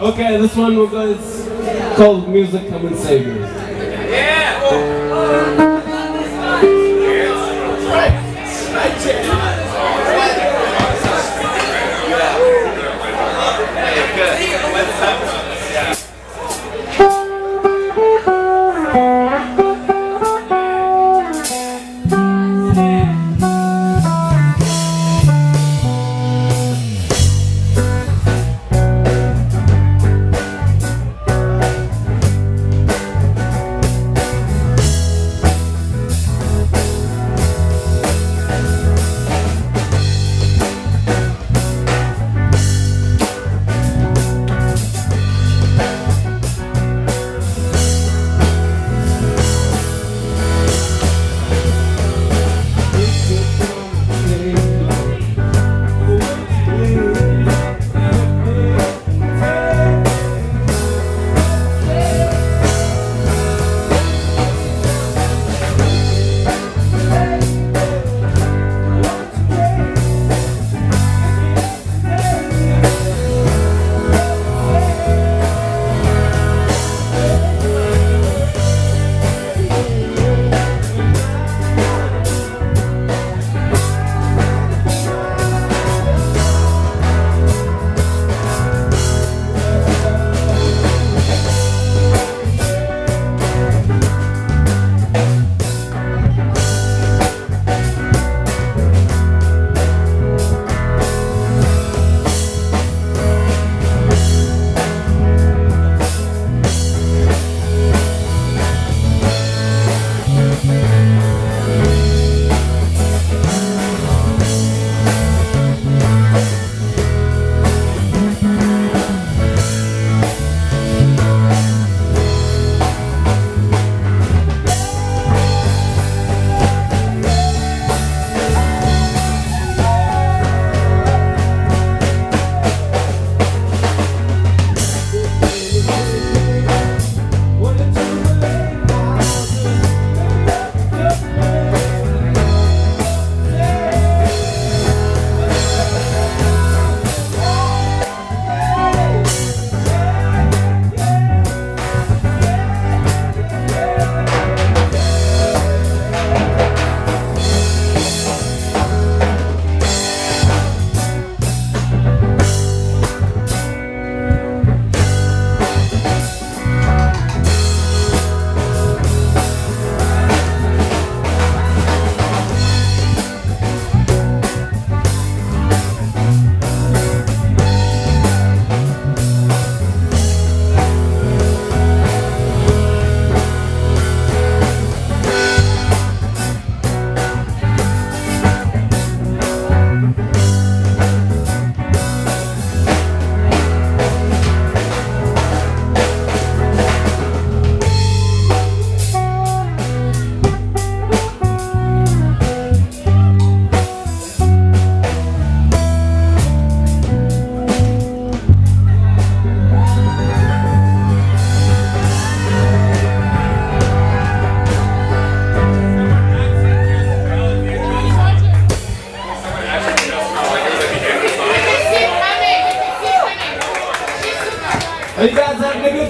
Okay, this one was called Music Come and Save Me. Are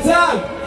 감.